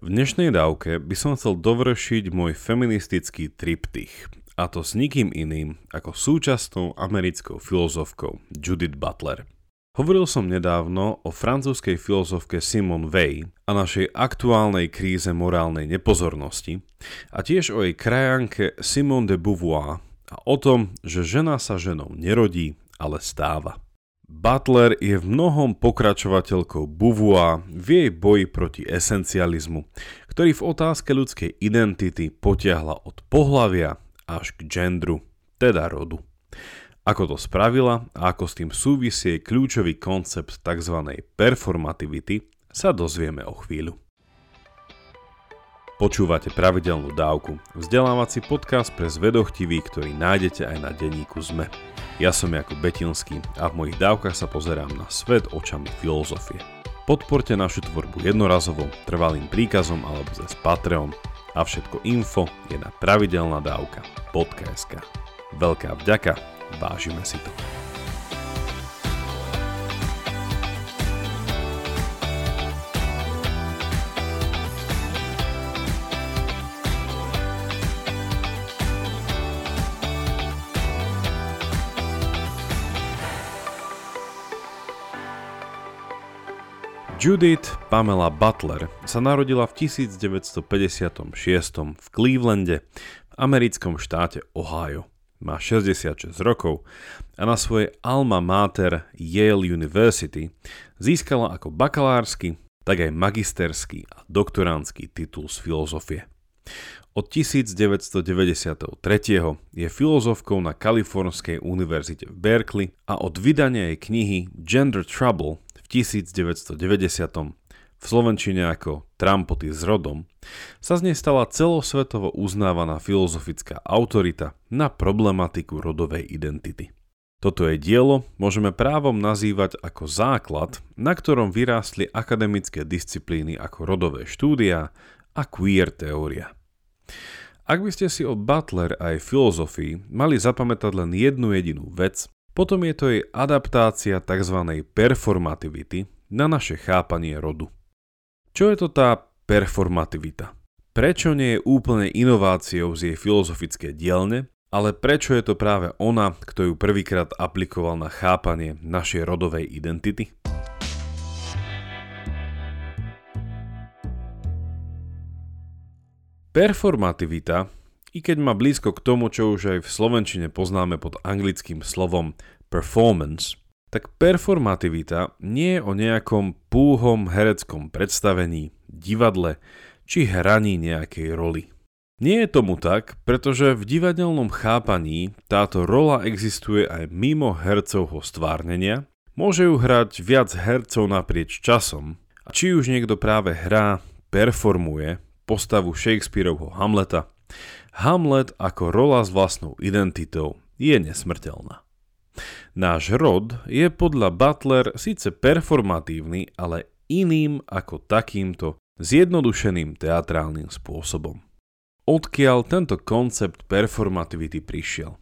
V dnešnej dávke by som chcel dovršiť môj feministický triptych, a to s nikým iným ako súčasnou americkou filozofkou Judith Butler. Hovoril som nedávno o francúzskej filozofke Simone Weil a našej aktuálnej kríze morálnej nepozornosti a tiež o jej krajanke Simone de Beauvoir a o tom, že žena sa ženou nerodí, ale stáva. Butler je v mnohom pokračovateľkou Beauvoir v jej boji proti esencializmu, ktorý v otázke ľudskej identity potiahla od pohlavia až k gendru, teda rodu. Ako to spravila a ako s tým súvisie kľúčový koncept tzv. performativity, sa dozvieme o chvíľu. Počúvate pravidelnú dávku, vzdelávací podcast pre zvedochtivých, ktorý nájdete aj na denníku ZME. Ja som Jakub Betinský a v mojich dávkach sa pozerám na svet očami filozofie. Podporte našu tvorbu jednorazovo, trvalým príkazom alebo cez Patreon a všetko info je na pravidelnadavka.sk. Veľká vďaka, vážime si to. Judith Pamela Butler sa narodila v 1956 v Clevelande v americkom štáte Ohio. Má 66 rokov a na svojej alma mater Yale University získala ako bakalársky, tak aj magisterský a doktoránsky titul z filozofie. Od 1993. je filozofkou na Kalifornskej univerzite v Berkeley a od vydania jej knihy Gender Trouble 1990 v slovenčine ako Trampoty s rodom, sa z nej stala celosvetovo uznávaná filozofická autorita na problematiku rodovej identity. Toto je dielo môžeme právom nazývať ako základ, na ktorom vyrástli akademické disciplíny ako rodové štúdia a queer teória. Ak by ste si o Butler a jej filozofii mali zapamätať len jednu jedinú vec, potom je to jej adaptácia tzv. performativity na naše chápanie rodu. Čo je to tá performativita? Prečo nie je úplne inováciou z jej filozofické dielne, ale prečo je to práve ona, kto ju prvýkrát aplikoval na chápanie našej rodovej identity? Performativita i keď má blízko k tomu, čo už aj v slovenčine poznáme pod anglickým slovom performance, tak performativita nie je o nejakom púhom hereckom predstavení, divadle či hraní nejakej roli. Nie je tomu tak, pretože v divadelnom chápaní táto rola existuje aj mimo hercovho stvárnenia, môže ju hrať viac hercov naprieč časom, a či už niekto práve hrá, performuje postavu Shakespeareovho Hamleta, Hamlet ako rola s vlastnou identitou je nesmrteľná. Náš rod je podľa Butler síce performatívny, ale iným ako takýmto zjednodušeným teatrálnym spôsobom. Odkiaľ tento koncept performativity prišiel?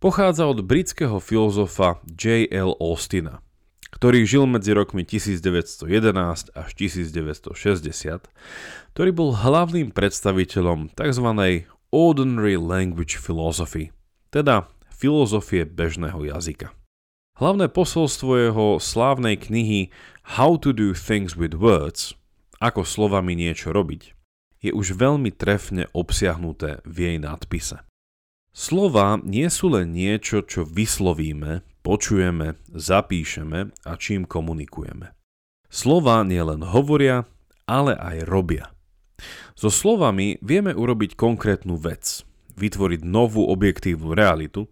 Pochádza od britského filozofa J.L. Austina, ktorý žil medzi rokmi 1911 až 1960, ktorý bol hlavným predstaviteľom tzv Ordinary Language Philosophy, teda filozofie bežného jazyka. Hlavné posolstvo jeho slávnej knihy How to do things with words, ako slovami niečo robiť, je už veľmi trefne obsiahnuté v jej nadpise. Slova nie sú len niečo, čo vyslovíme, počujeme, zapíšeme a čím komunikujeme. Slova nielen hovoria, ale aj robia. So slovami vieme urobiť konkrétnu vec, vytvoriť novú objektívnu realitu,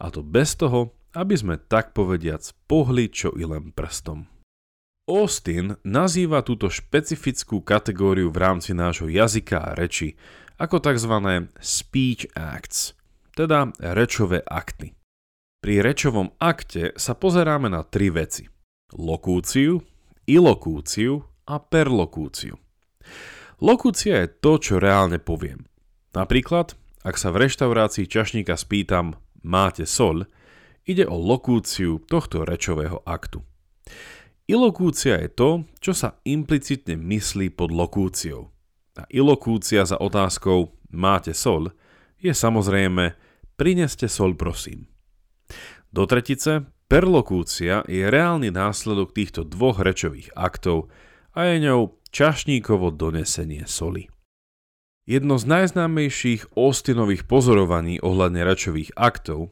a to bez toho, aby sme tak povediac pohli čo i len prstom. Austin nazýva túto špecifickú kategóriu v rámci nášho jazyka a reči ako tzv. speech acts, teda rečové akty. Pri rečovom akte sa pozeráme na tri veci. Lokúciu, ilokúciu a perlokúciu. Lokúcia je to, čo reálne poviem. Napríklad, ak sa v reštaurácii čašníka spýtam máte sol, ide o lokúciu tohto rečového aktu. Ilokúcia je to, čo sa implicitne myslí pod lokúciou. a ilokúcia za otázkou máte sol je samozrejme prineste sol prosím. Do tretice perlokúcia je reálny následok týchto dvoch rečových aktov a je ňou čašníkovo donesenie soli. Jedno z najznámejších Austinových pozorovaní ohľadne rečových aktov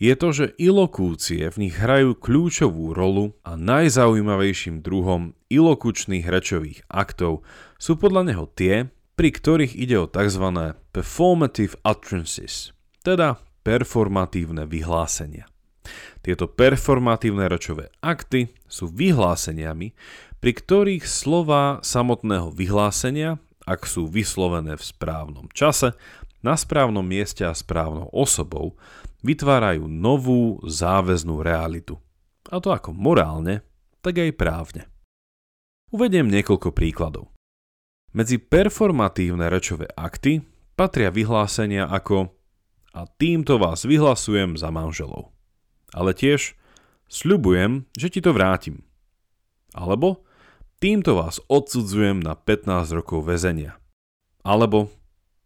je to, že ilokúcie v nich hrajú kľúčovú rolu a najzaujímavejším druhom ilokučných rečových aktov sú podľa neho tie, pri ktorých ide o tzv. performative utterances, teda performatívne vyhlásenia. Tieto performatívne rečové akty sú vyhláseniami, pri ktorých slova samotného vyhlásenia ak sú vyslovené v správnom čase, na správnom mieste a správnou osobou, vytvárajú novú záväznú realitu. A to ako morálne, tak aj právne. Uvediem niekoľko príkladov. Medzi performatívne rečové akty patria vyhlásenia ako a týmto vás vyhlasujem za manželov. Ale tiež sľubujem, že ti to vrátim. Alebo Týmto vás odsudzujem na 15 rokov väzenia. Alebo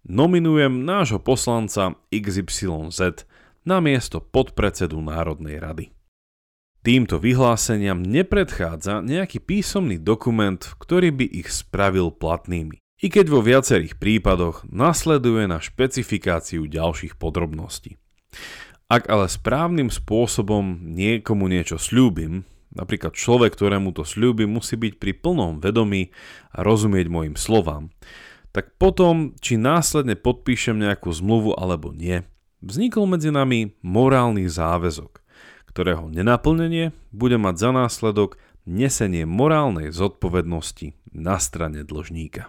nominujem nášho poslanca XYZ na miesto podpredsedu Národnej rady. Týmto vyhláseniam nepredchádza nejaký písomný dokument, ktorý by ich spravil platnými. I keď vo viacerých prípadoch nasleduje na špecifikáciu ďalších podrobností. Ak ale správnym spôsobom niekomu niečo slúbim, Napríklad človek, ktorému to sľúbi, musí byť pri plnom vedomí a rozumieť mojim slovám. Tak potom, či následne podpíšem nejakú zmluvu alebo nie, vznikol medzi nami morálny záväzok, ktorého nenaplnenie bude mať za následok nesenie morálnej zodpovednosti na strane dlžníka.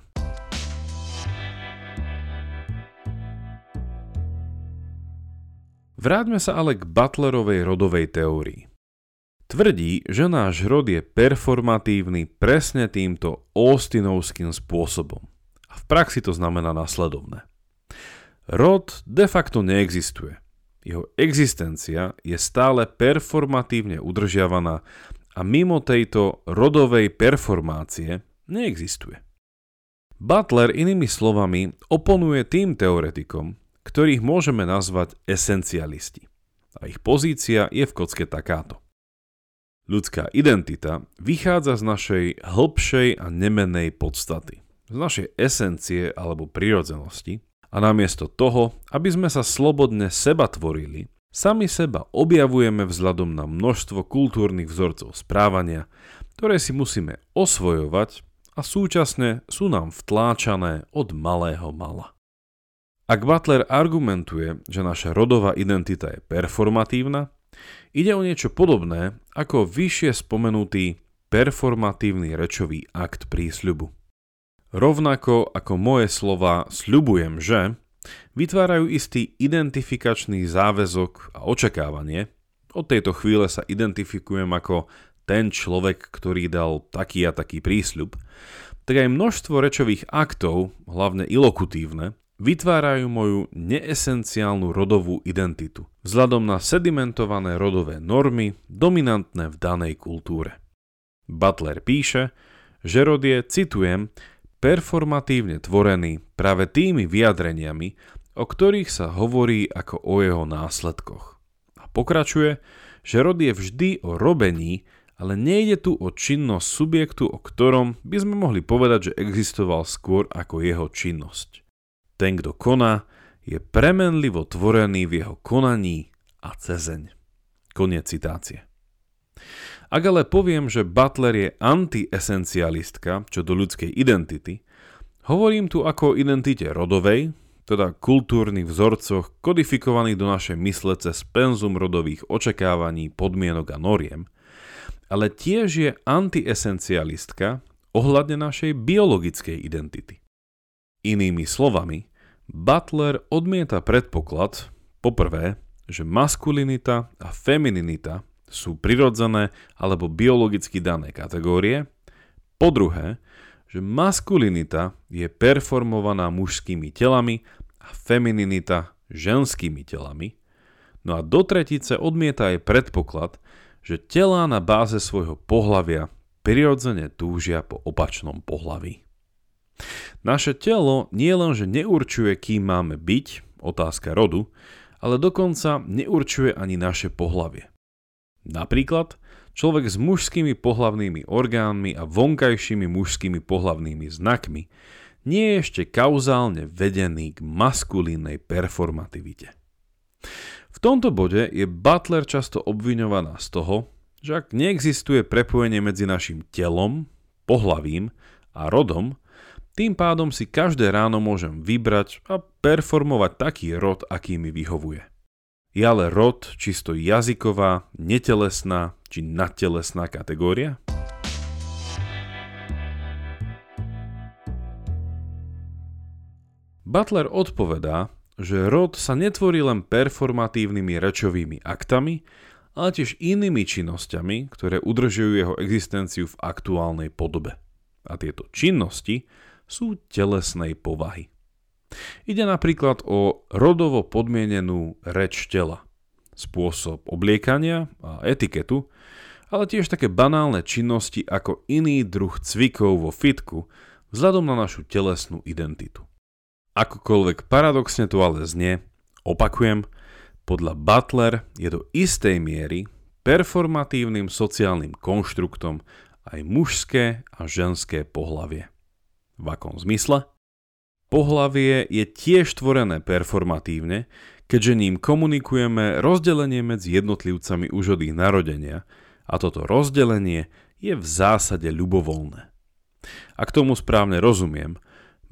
Vráťme sa ale k Butlerovej rodovej teórii. Tvrdí, že náš rod je performatívny presne týmto Austinovským spôsobom. A v praxi to znamená nasledovné. Rod de facto neexistuje. Jeho existencia je stále performatívne udržiavaná a mimo tejto rodovej performácie neexistuje. Butler inými slovami oponuje tým teoretikom, ktorých môžeme nazvať esencialisti. A ich pozícia je v kocke takáto. Ľudská identita vychádza z našej hĺbšej a nemenej podstaty, z našej esencie alebo prirodzenosti a namiesto toho, aby sme sa slobodne seba tvorili, sami seba objavujeme vzhľadom na množstvo kultúrnych vzorcov správania, ktoré si musíme osvojovať a súčasne sú nám vtláčané od malého mala. Ak Butler argumentuje, že naša rodová identita je performatívna, Ide o niečo podobné ako vyššie spomenutý performatívny rečový akt prísľubu. Rovnako ako moje slova sľubujem, že vytvárajú istý identifikačný záväzok a očakávanie. Od tejto chvíle sa identifikujem ako ten človek, ktorý dal taký a taký prísľub, tak aj množstvo rečových aktov, hlavne ilokutívne, vytvárajú moju neesenciálnu rodovú identitu, vzhľadom na sedimentované rodové normy dominantné v danej kultúre. Butler píše, že rod je, citujem, performatívne tvorený práve tými vyjadreniami, o ktorých sa hovorí ako o jeho následkoch. A pokračuje, že rod je vždy o robení, ale nejde tu o činnosť subjektu, o ktorom by sme mohli povedať, že existoval skôr ako jeho činnosť. Ten, kto koná, je premenlivo tvorený v jeho konaní a cezeň. Koniec citácie. Ak ale poviem, že Butler je antiesencialistka čo do ľudskej identity, hovorím tu ako o identite rodovej, teda kultúrnych vzorcoch kodifikovaných do našej mysle cez penzum rodových očakávaní, podmienok a noriem, ale tiež je antiesencialistka ohľadne našej biologickej identity. Inými slovami, Butler odmieta predpoklad, poprvé, že maskulinita a femininita sú prirodzené alebo biologicky dané kategórie, po druhé, že maskulinita je performovaná mužskými telami a femininita ženskými telami, no a do tretice odmieta aj predpoklad, že telá na báze svojho pohlavia prirodzene túžia po opačnom pohlaví. Naše telo nie len, že neurčuje, kým máme byť, otázka rodu, ale dokonca neurčuje ani naše pohlavie. Napríklad, človek s mužskými pohlavnými orgánmi a vonkajšími mužskými pohlavnými znakmi nie je ešte kauzálne vedený k maskulínnej performativite. V tomto bode je Butler často obviňovaná z toho, že ak neexistuje prepojenie medzi našim telom, pohlavím a rodom, tým pádom si každé ráno môžem vybrať a performovať taký rod, aký mi vyhovuje. Je ale rod čisto jazyková, netelesná či nadtelesná kategória? Butler odpovedá, že rod sa netvorí len performatívnymi rečovými aktami, ale tiež inými činnosťami, ktoré udržujú jeho existenciu v aktuálnej podobe. A tieto činnosti sú telesnej povahy. Ide napríklad o rodovo podmienenú reč tela, spôsob obliekania a etiketu, ale tiež také banálne činnosti ako iný druh cvikov vo fitku vzhľadom na našu telesnú identitu. Akokoľvek paradoxne to ale znie, opakujem, podľa Butler je do istej miery performatívnym sociálnym konštruktom aj mužské a ženské pohlavie. V akom zmysle? Pohlavie je tiež tvorené performatívne, keďže ním komunikujeme rozdelenie medzi jednotlivcami už od ich narodenia a toto rozdelenie je v zásade ľubovoľné. Ak tomu správne rozumiem,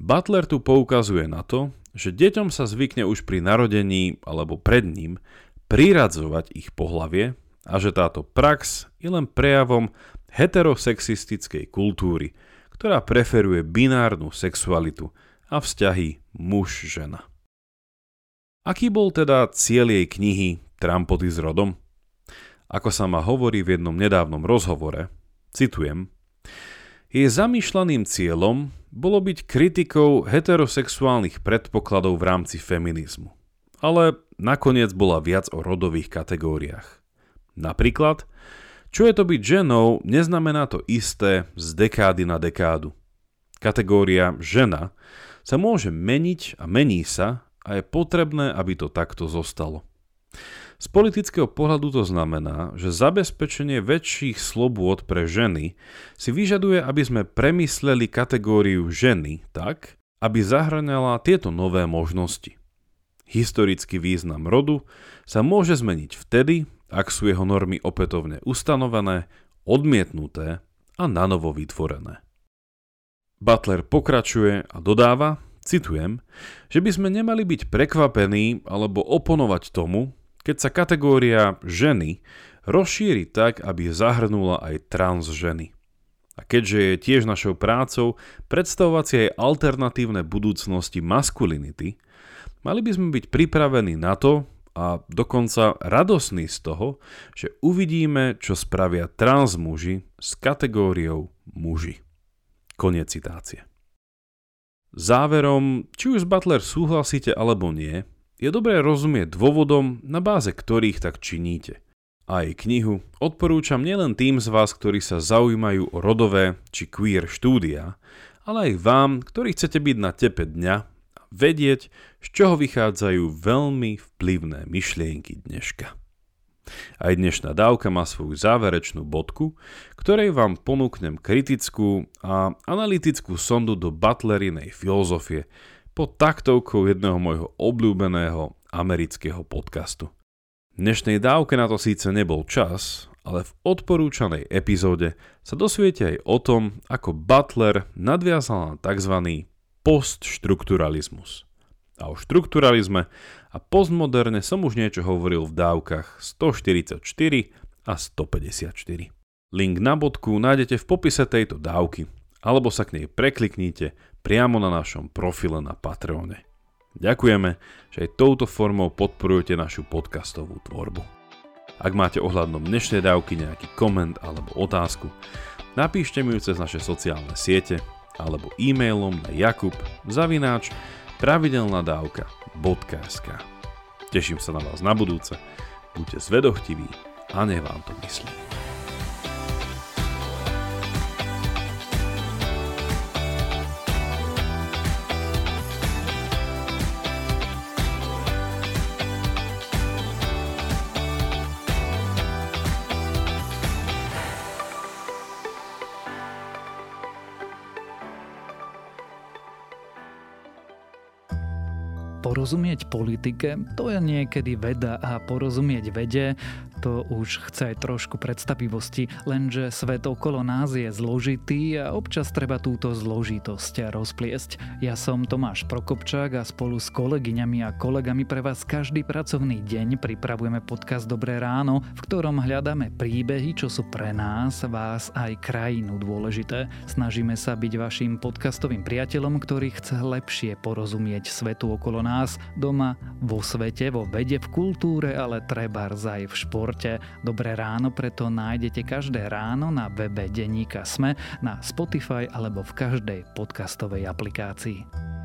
Butler tu poukazuje na to, že deťom sa zvykne už pri narodení alebo pred ním priradzovať ich pohlavie a že táto prax je len prejavom heterosexistickej kultúry, ktorá preferuje binárnu sexualitu a vzťahy muž-žena. Aký bol teda cieľ jej knihy Trampoty s rodom? Ako sa ma hovorí v jednom nedávnom rozhovore, citujem, jej zamýšľaným cieľom bolo byť kritikou heterosexuálnych predpokladov v rámci feminizmu. Ale nakoniec bola viac o rodových kategóriách. Napríklad, čo je to byť ženou, neznamená to isté z dekády na dekádu. Kategória žena sa môže meniť a mení sa a je potrebné, aby to takto zostalo. Z politického pohľadu to znamená, že zabezpečenie väčších slobôd pre ženy si vyžaduje, aby sme premysleli kategóriu ženy tak, aby zahrňala tieto nové možnosti. Historický význam rodu sa môže zmeniť vtedy, ak sú jeho normy opätovne ustanovené, odmietnuté a nanovo vytvorené. Butler pokračuje a dodáva, citujem, že by sme nemali byť prekvapení alebo oponovať tomu, keď sa kategória ženy rozšíri tak, aby zahrnula aj trans ženy. A keďže je tiež našou prácou predstavovať si aj alternatívne budúcnosti maskulinity, mali by sme byť pripravení na to, a dokonca radosný z toho, že uvidíme, čo spravia trans muži s kategóriou muži. Koniec citácie. Záverom, či už s Butler súhlasíte alebo nie, je dobré rozumieť dôvodom, na báze ktorých tak činíte. A knihu odporúčam nielen tým z vás, ktorí sa zaujímajú o rodové či queer štúdia, ale aj vám, ktorí chcete byť na tepe dňa vedieť, z čoho vychádzajú veľmi vplyvné myšlienky dneška. Aj dnešná dávka má svoju záverečnú bodku, ktorej vám ponúknem kritickú a analytickú sondu do Butlerinej filozofie pod taktovkou jedného môjho obľúbeného amerického podcastu. V dnešnej dávke na to síce nebol čas, ale v odporúčanej epizóde sa dosviete aj o tom, ako Butler nadviazal na tzv postštrukturalizmus. A o štrukturalizme a postmoderne som už niečo hovoril v dávkach 144 a 154. Link na bodku nájdete v popise tejto dávky, alebo sa k nej prekliknite priamo na našom profile na Patreone. Ďakujeme, že aj touto formou podporujete našu podcastovú tvorbu. Ak máte ohľadom dnešnej dávky nejaký koment alebo otázku, napíšte mi ju cez naše sociálne siete alebo e-mailom na jakub zavináč pravidelnadavka.sk Teším sa na vás na budúce, buďte zvedochtiví a nech vám to myslí. Porozumieť politike, to je niekedy veda a porozumieť vede, to už chce aj trošku predstavivosti, lenže svet okolo nás je zložitý a občas treba túto zložitosť rozpliesť. Ja som Tomáš Prokopčák a spolu s kolegyňami a kolegami pre vás každý pracovný deň pripravujeme podcast Dobré ráno, v ktorom hľadáme príbehy, čo sú pre nás, vás aj krajinu dôležité. Snažíme sa byť vašim podcastovým priateľom, ktorý chce lepšie porozumieť svetu okolo nás, doma, vo svete, vo vede, v kultúre, ale treba aj v športe. Dobré ráno preto nájdete každé ráno na webe Deníka Sme, na Spotify alebo v každej podcastovej aplikácii.